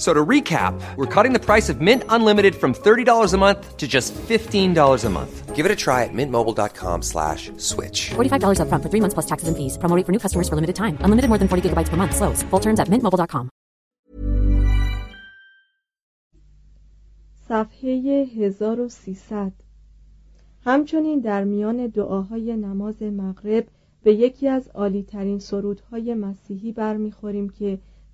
So to recap, we're cutting the price of Mint Unlimited from $30 a month to just $15 a month. Give it a try at mintmobile.com slash switch. $45 up front for three months plus taxes and fees. Promo rate for new customers for limited time. Unlimited more than 40 gigabytes per month. Slows. Full terms at mintmobile.com. صفحه 1300 همچنین در میان دعاهای نماز مغرب به یکی از عالیترین سرودهای مسیحی برمیخوریم که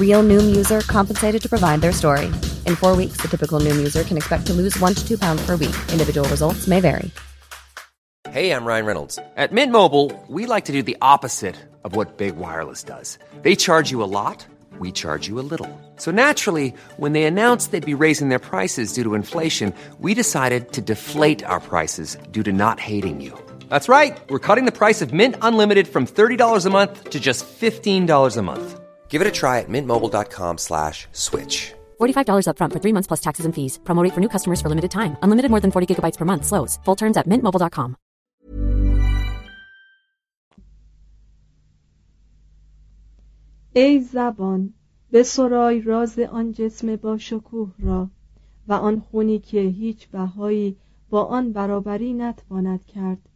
Real Noom user compensated to provide their story. In four weeks, the typical Noom user can expect to lose one to two pounds per week. Individual results may vary. Hey, I'm Ryan Reynolds. At Mint Mobile, we like to do the opposite of what Big Wireless does. They charge you a lot, we charge you a little. So naturally, when they announced they'd be raising their prices due to inflation, we decided to deflate our prices due to not hating you. That's right. We're cutting the price of Mint Unlimited from $30 a month to just $15 a month. Give it a try at mintmobile.com slash switch. $45 up front for three months plus taxes and fees. Promo rate for new customers for limited time. Unlimited more than 40 gigabytes per month. Slows. Full terms at mintmobile.com. ای زبان به سرای راز آن جسم با شکوه را و آن خونی که هیچ بهایی با آن برابری نتواند کرد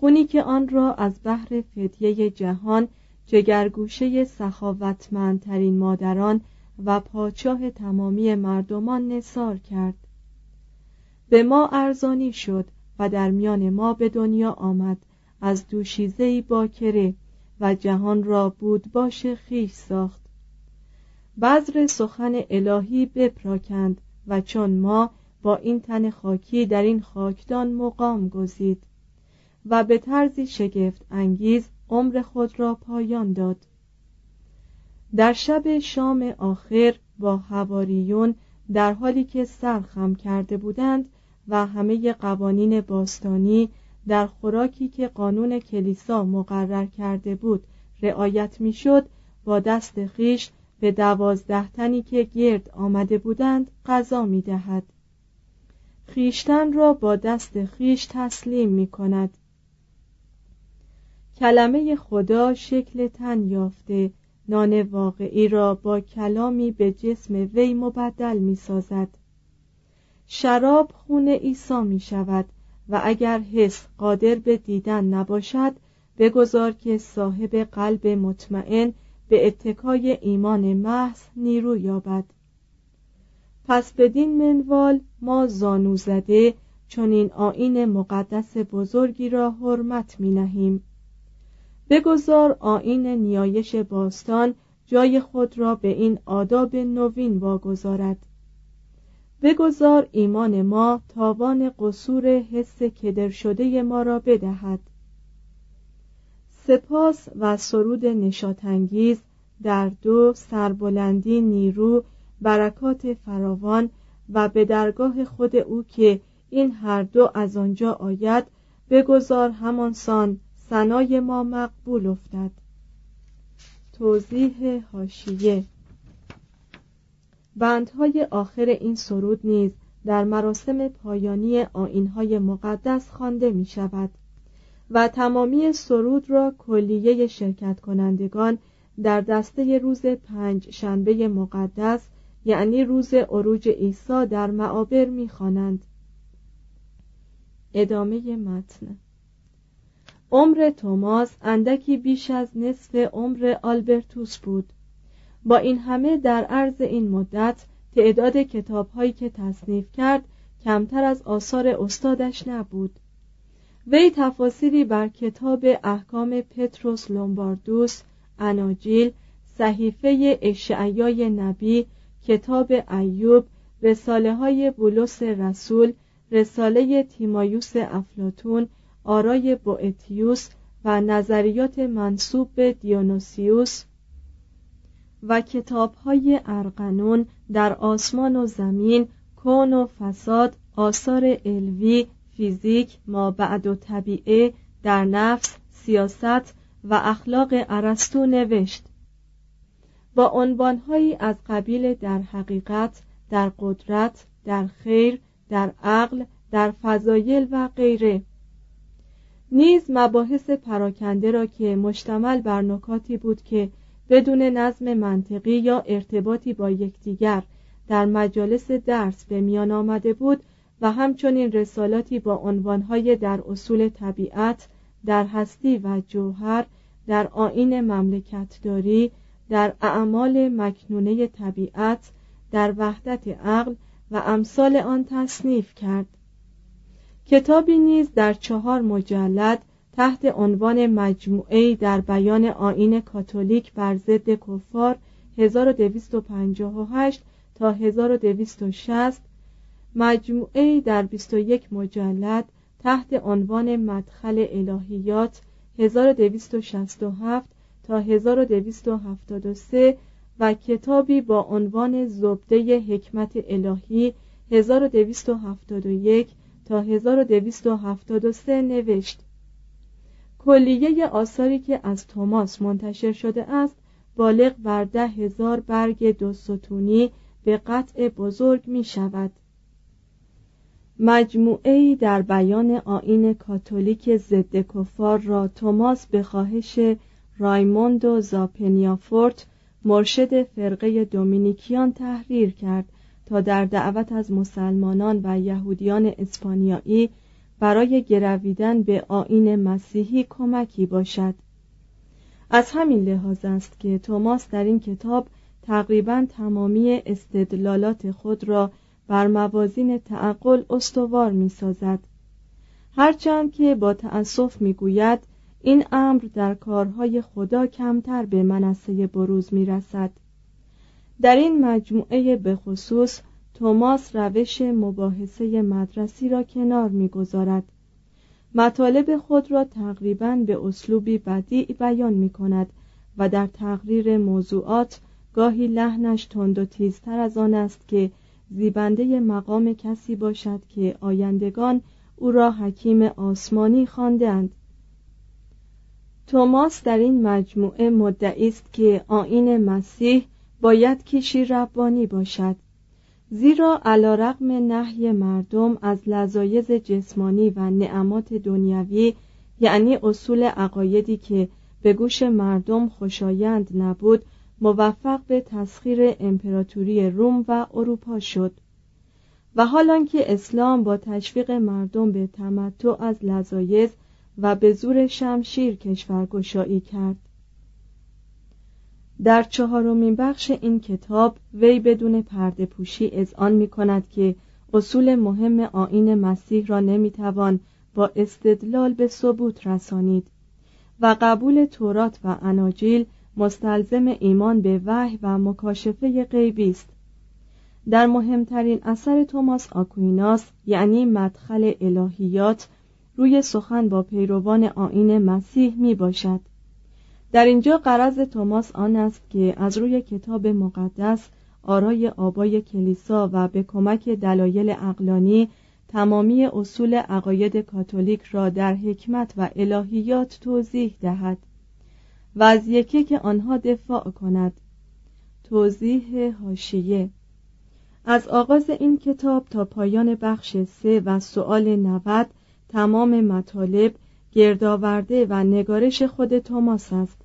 خونی که آن را از بحر فدیه جهان جگرگوشه سخاوتمندترین مادران و پاچاه تمامی مردمان نثار کرد. به ما ارزانی شد و در میان ما به دنیا آمد. از دوشیزهای باکره و جهان را بود باش خیش ساخت. بذر سخن الهی بپراکند و چون ما با این تن خاکی در این خاکدان مقام گزید و به طرزی شگفت انگیز عمر خود را پایان داد. در شب شام آخر با هواریون در حالی که سرخم کرده بودند و همه قوانین باستانی در خوراکی که قانون کلیسا مقرر کرده بود رعایت می‌شد با دست خیش به دوازده تنی که گرد آمده بودند غذا می دهد خیشتن را با دست خیش تسلیم می کند کلمه خدا شکل تن یافته. نان واقعی را با کلامی به جسم وی مبدل می سازد شراب خون عیسی می شود و اگر حس قادر به دیدن نباشد بگذار که صاحب قلب مطمئن به اتکای ایمان محض نیرو یابد. پس بدین منوال ما زانو زده چون این آین مقدس بزرگی را حرمت می نهیم بگذار آین نیایش باستان جای خود را به این آداب نوین واگذارد. بگذار ایمان ما تاوان قصور حس کدر شده ما را بدهد. سپاس و سرود نشاتانگیز در دو سربلندی نیرو برکات فراوان و به درگاه خود او که این هر دو از آنجا آید بگذار همانسان سنای ما مقبول افتد. توضیح هاشیه بندهای آخر این سرود نیز در مراسم پایانی آینهای مقدس خوانده می شود و تمامی سرود را کلیه شرکت کنندگان در دسته روز پنج شنبه مقدس یعنی روز عروج عیسی در معابر می‌خوانند. ادامه متن. عمر توماس اندکی بیش از نصف عمر آلبرتوس بود. با این همه در عرض این مدت تعداد کتابهایی که تصنیف کرد کمتر از آثار استادش نبود. وی تفاصیلی بر کتاب احکام پتروس لومباردوس اناجیل صحیفه اشعیای نبی کتاب ایوب رساله های بولس رسول رساله تیمایوس افلاتون آرای بوئتیوس و نظریات منصوب به دیونوسیوس و کتابهای ارقنون در آسمان و زمین کون و فساد آثار الوی فیزیک ما بعد و طبیعه در نفس سیاست و اخلاق ارسطو نوشت. با عنوانهایی از قبیل در حقیقت در قدرت در خیر در عقل در فضایل و غیره. نیز مباحث پراکنده را که مشتمل بر نکاتی بود که بدون نظم منطقی یا ارتباطی با یکدیگر در مجالس درس به میان آمده بود و همچنین رسالاتی با عنوانهای در اصول طبیعت در هستی و جوهر در آین مملکتداری در اعمال مکنونه طبیعت در وحدت عقل و امثال آن تصنیف کرد. کتابی نیز در چهار مجلد تحت عنوان مجموعه در بیان آین کاتولیک بر ضد کفار 1258 تا 1260 مجموعه در 21 مجلد تحت عنوان مدخل الهیات 1267 تا 1273 و کتابی با عنوان زبده حکمت الهی 1271 تا 1273 نوشت. کلیه آثاری که از توماس منتشر شده است بالغ بر ده هزار برگ دو ستونی به قطع بزرگ می شود. مجموعه در بیان آین کاتولیک ضد کفار را توماس به خواهش رایموندو زاپنیافورت مرشد فرقه دومینیکیان تحریر کرد. تا در دعوت از مسلمانان و یهودیان اسپانیایی برای گرویدن به آین مسیحی کمکی باشد. از همین لحاظ است که توماس در این کتاب تقریبا تمامی استدلالات خود را بر موازین تعقل استوار می سازد هرچند که با تأسف می گوید این امر در کارهای خدا کمتر به منصه بروز می رسد در این مجموعه به خصوص توماس روش مباحثه مدرسی را کنار می‌گذارد مطالب خود را تقریبا به اسلوبی بدیع بیان می کند و در تقریر موضوعات گاهی لحنش تند و تیزتر از آن است که زیبنده مقام کسی باشد که آیندگان او را حکیم آسمانی خواندند. توماس در این مجموعه مدعی است که آین مسیح باید کشی ربانی باشد. زیرا علا رقم نحی مردم از لذایز جسمانی و نعمات دنیوی یعنی اصول عقایدی که به گوش مردم خوشایند نبود موفق به تسخیر امپراتوری روم و اروپا شد. و حالان که اسلام با تشویق مردم به تمتع از لذایز و به زور شمشیر کشورگشایی کرد. در چهارمین بخش این کتاب وی بدون پرده پوشی آن می کند که اصول مهم آین مسیح را نمی‌توان با استدلال به ثبوت رسانید و قبول تورات و اناجیل مستلزم ایمان به وحی و مکاشفه غیبی است. در مهمترین اثر توماس آکویناس یعنی مدخل الهیات روی سخن با پیروان آین مسیح می باشد در اینجا قرض توماس آن است که از روی کتاب مقدس آرای آبای کلیسا و به کمک دلایل اقلانی تمامی اصول عقاید کاتولیک را در حکمت و الهیات توضیح دهد و از یکی که آنها دفاع کند. توضیح هاشیه از آغاز این کتاب تا پایان بخش سه و سؤال 90 تمام مطالب گردآورده و نگارش خود توماس است.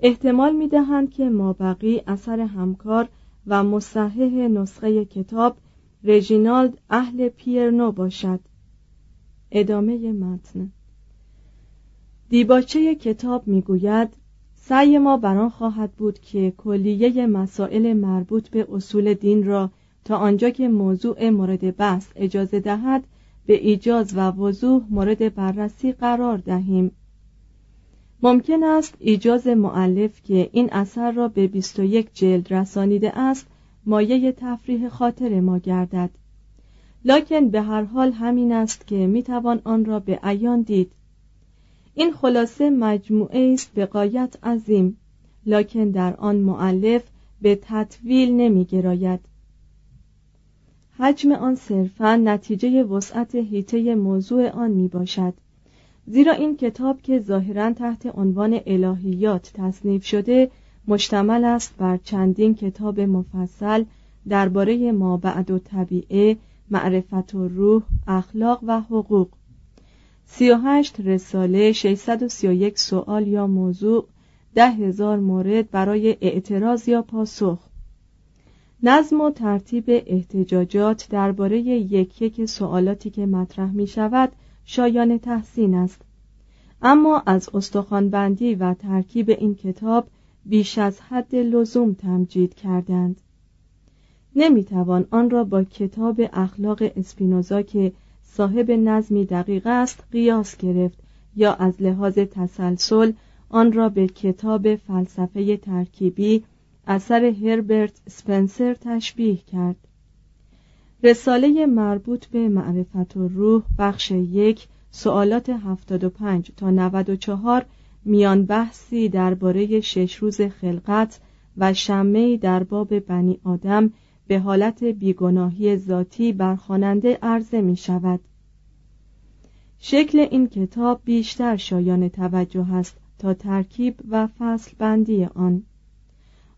احتمال می دهند که مابقی اثر همکار و مصحح نسخه کتاب رژینالد اهل پیرنو باشد. ادامه متن. دیباچه کتاب می‌گوید سعی ما بران خواهد بود که کلیه مسائل مربوط به اصول دین را تا آنجا که موضوع مورد بحث اجازه دهد به ایجاز و وضوح مورد بررسی قرار دهیم. ممکن است ایجاز معلف که این اثر را به 21 جلد رسانیده است مایه تفریح خاطر ما گردد. لکن به هر حال همین است که می‌توان آن را به عیان دید. این خلاصه مجموعه است به قایت عظیم لکن در آن معلف به تطویل نمیگراید. حجم آن صرفا نتیجه وسعت هیته موضوع آن می باشد زیرا این کتاب که ظاهرا تحت عنوان الهیات تصنیف شده مشتمل است بر چندین کتاب مفصل درباره ما بعد و طبیعه معرفت و روح اخلاق و حقوق. 38 رساله 631 سوال یا موضوع ده هزار مورد برای اعتراض یا پاسخ. نظم و ترتیب احتجاجات درباره یک یک سوالاتی که مطرح می شود شایان تحسین است. اما از استخوانبندی و ترکیب این کتاب بیش از حد لزوم تمجید کردند. نمی‌توان آن را با کتاب اخلاق اسپینوزا که صاحب نظمی دقیق است قیاس گرفت یا از لحاظ تسلسل آن را به کتاب فلسفه ترکیبی اثر هربرت سپنسر تشبیه کرد. رساله مربوط به معرفت و روح بخش یک سوالات 75 تا 94 میان بحثی درباره شش روز خلقت و شمه در باب بنی آدم به حالت بیگناهی ذاتی بر خواننده عرضه می شود. شکل این کتاب بیشتر شایان توجه است تا ترکیب و فصل بندی آن.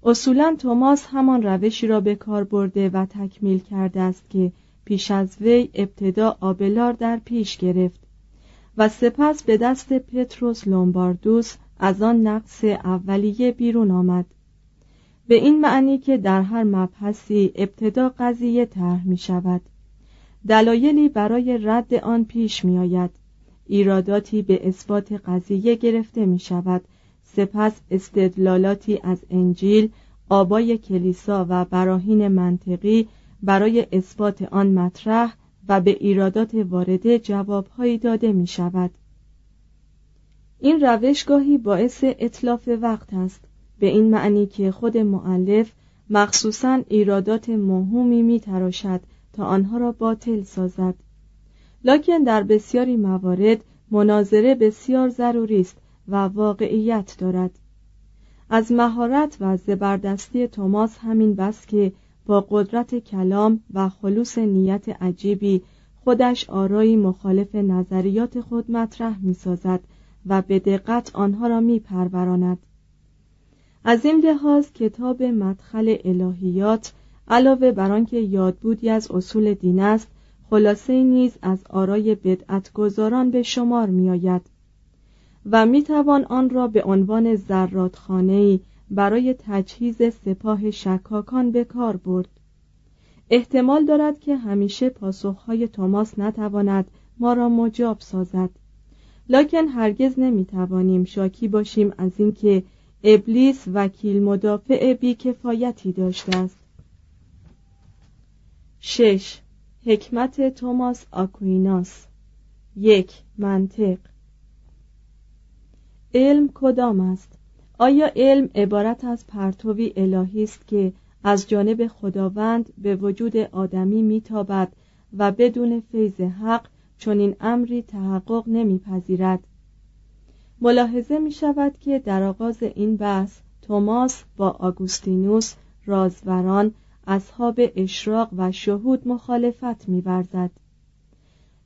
اصولا توماس همان روشی را به کار برده و تکمیل کرده است که پیش از وی ابتدا آبلار در پیش گرفت و سپس به دست پتروس لومباردوس از آن نقص اولیه بیرون آمد. به این معنی که در هر مبحثی ابتدا قضیه طرح می شود. دلایلی برای رد آن پیش می آید. ایراداتی به اثبات قضیه گرفته می شود سپس استدلالاتی از انجیل آبای کلیسا و براهین منطقی برای اثبات آن مطرح و به ایرادات وارده جوابهایی داده می شود این روش گاهی باعث اطلاف وقت است. به این معنی که خود معلف مخصوصا ایرادات مهمی می تراشد تا آنها را باطل سازد. لکن در بسیاری موارد مناظره بسیار ضروری است و واقعیت دارد از مهارت و زبردستی توماس همین بس که با قدرت کلام و خلوص نیت عجیبی خودش آرایی مخالف نظریات خود مطرح می سازد و به دقت آنها را می پروراند. از این لحاظ کتاب مدخل الهیات علاوه بر آنکه یادبودی از اصول دین است خلاصه نیز از آرای بدعتگذاران به شمار می آید و می توان آن را به عنوان زرادخانه‌ای برای تجهیز سپاه شکاکان به کار برد. احتمال دارد که همیشه پاسخهای توماس نتواند ما را مجاب سازد. لکن هرگز نمی‌توانیم شاکی باشیم از اینکه ابلیس وکیل مدافع بیکفایتی داشته است. شش. حکمت توماس آکویناس. یک. منطق. علم کدام است؟ آیا علم عبارت از پرتوی الهی است که از جانب خداوند به وجود آدمی میتابد و بدون فیض حق چون این امری تحقق نمیپذیرد؟ ملاحظه می شود که در آغاز این بحث توماس با آگوستینوس رازوران اصحاب اشراق و شهود مخالفت می‌ورزد.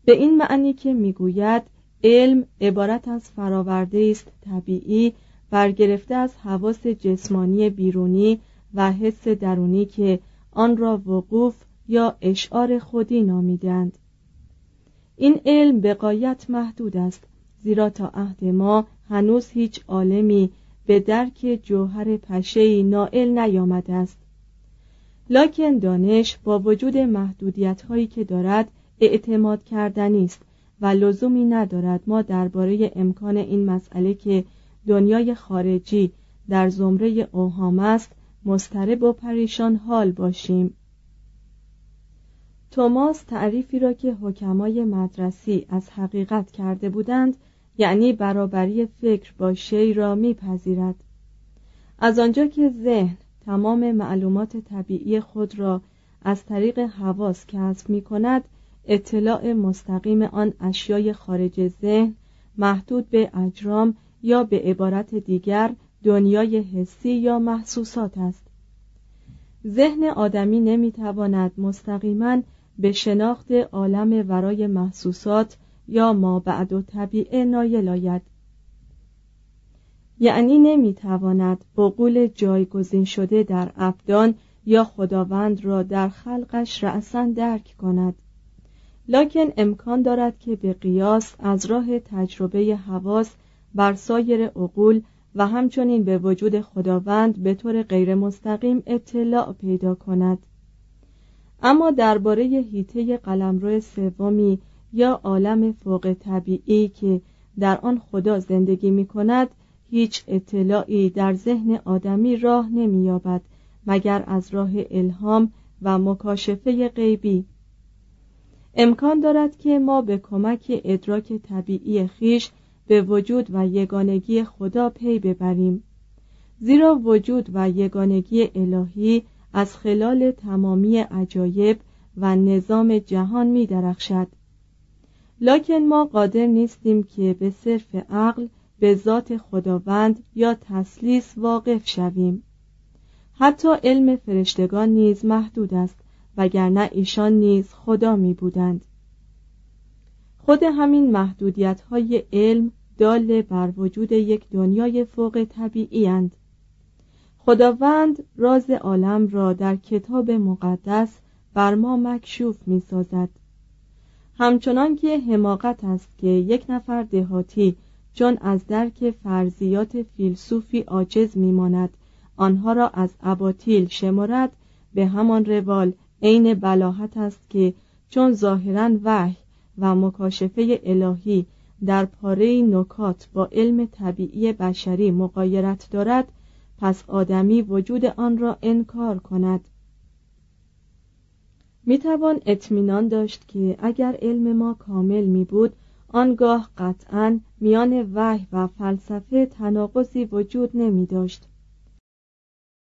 به این معنی که می‌گوید علم عبارت از فراورده است طبیعی برگرفته از حواس جسمانی بیرونی و حس درونی که آن را وقوف یا اشعار خودی نامیدند این علم به قایت محدود است زیرا تا عهد ما هنوز هیچ عالمی به درک جوهر پشهی نائل نیامده است. لکن دانش با وجود محدودیت هایی که دارد اعتماد کردنی است. و لزومی ندارد ما درباره امکان این مسئله که دنیای خارجی در زمره اوهام است مسترب و پریشان حال باشیم. توماس تعریفی را که حکمای مدرسی از حقیقت کرده بودند یعنی برابری فکر با شی را میپذیرد. از آنجا که ذهن تمام معلومات طبیعی خود را از طریق حواس کسب می کند اطلاع مستقیم آن اشیای خارج ذهن محدود به اجرام یا به عبارت دیگر دنیای حسی یا محسوسات است. ذهن آدمی نمی‌تواند مستقیما به شناخت عالم ورای محسوسات یا ما بعد و طبیعه نایل آید. یعنی نمی‌تواند بقول جایگزین شده در ابدان یا خداوند را در خلقش رأسا درک کند. لکن امکان دارد که به قیاس از راه تجربه حواس بر سایر عقول و همچنین به وجود خداوند به طور غیر مستقیم اطلاع پیدا کند. اما درباره هیته قلمرو سومی یا عالم فوق طبیعی که در آن خدا زندگی می کند هیچ اطلاعی در ذهن آدمی راه نمییابد مگر از راه الهام و مکاشفه غیبی. امکان دارد که ما به کمک ادراک طبیعی خیش به وجود و یگانگی خدا پی ببریم. زیرا وجود و یگانگی الهی از خلال تمامی عجایب و نظام جهان می درخشد. لکن ما قادر نیستیم که به صرف عقل به ذات خداوند یا تسلیس واقف شویم. حتی علم فرشتگان نیز محدود است. وگرنه ایشان نیز خدا می بودند خود همین محدودیت های علم دال بر وجود یک دنیای فوق طبیعی اند. خداوند راز عالم را در کتاب مقدس بر ما مکشوف می سازد همچنان که حماقت است که یک نفر دهاتی چون از درک فرضیات فیلسوفی عاجز میماند آنها را از اباطیل شمارد به همان روال عین بلاحت است که چون ظاهرا وحی و مکاشفه الهی در پاره نکات با علم طبیعی بشری مقایرت دارد پس آدمی وجود آن را انکار کند. می‌توان اطمینان داشت که اگر علم ما کامل می بود آنگاه قطعا میان وحی و فلسفه تناقضی وجود نمی داشت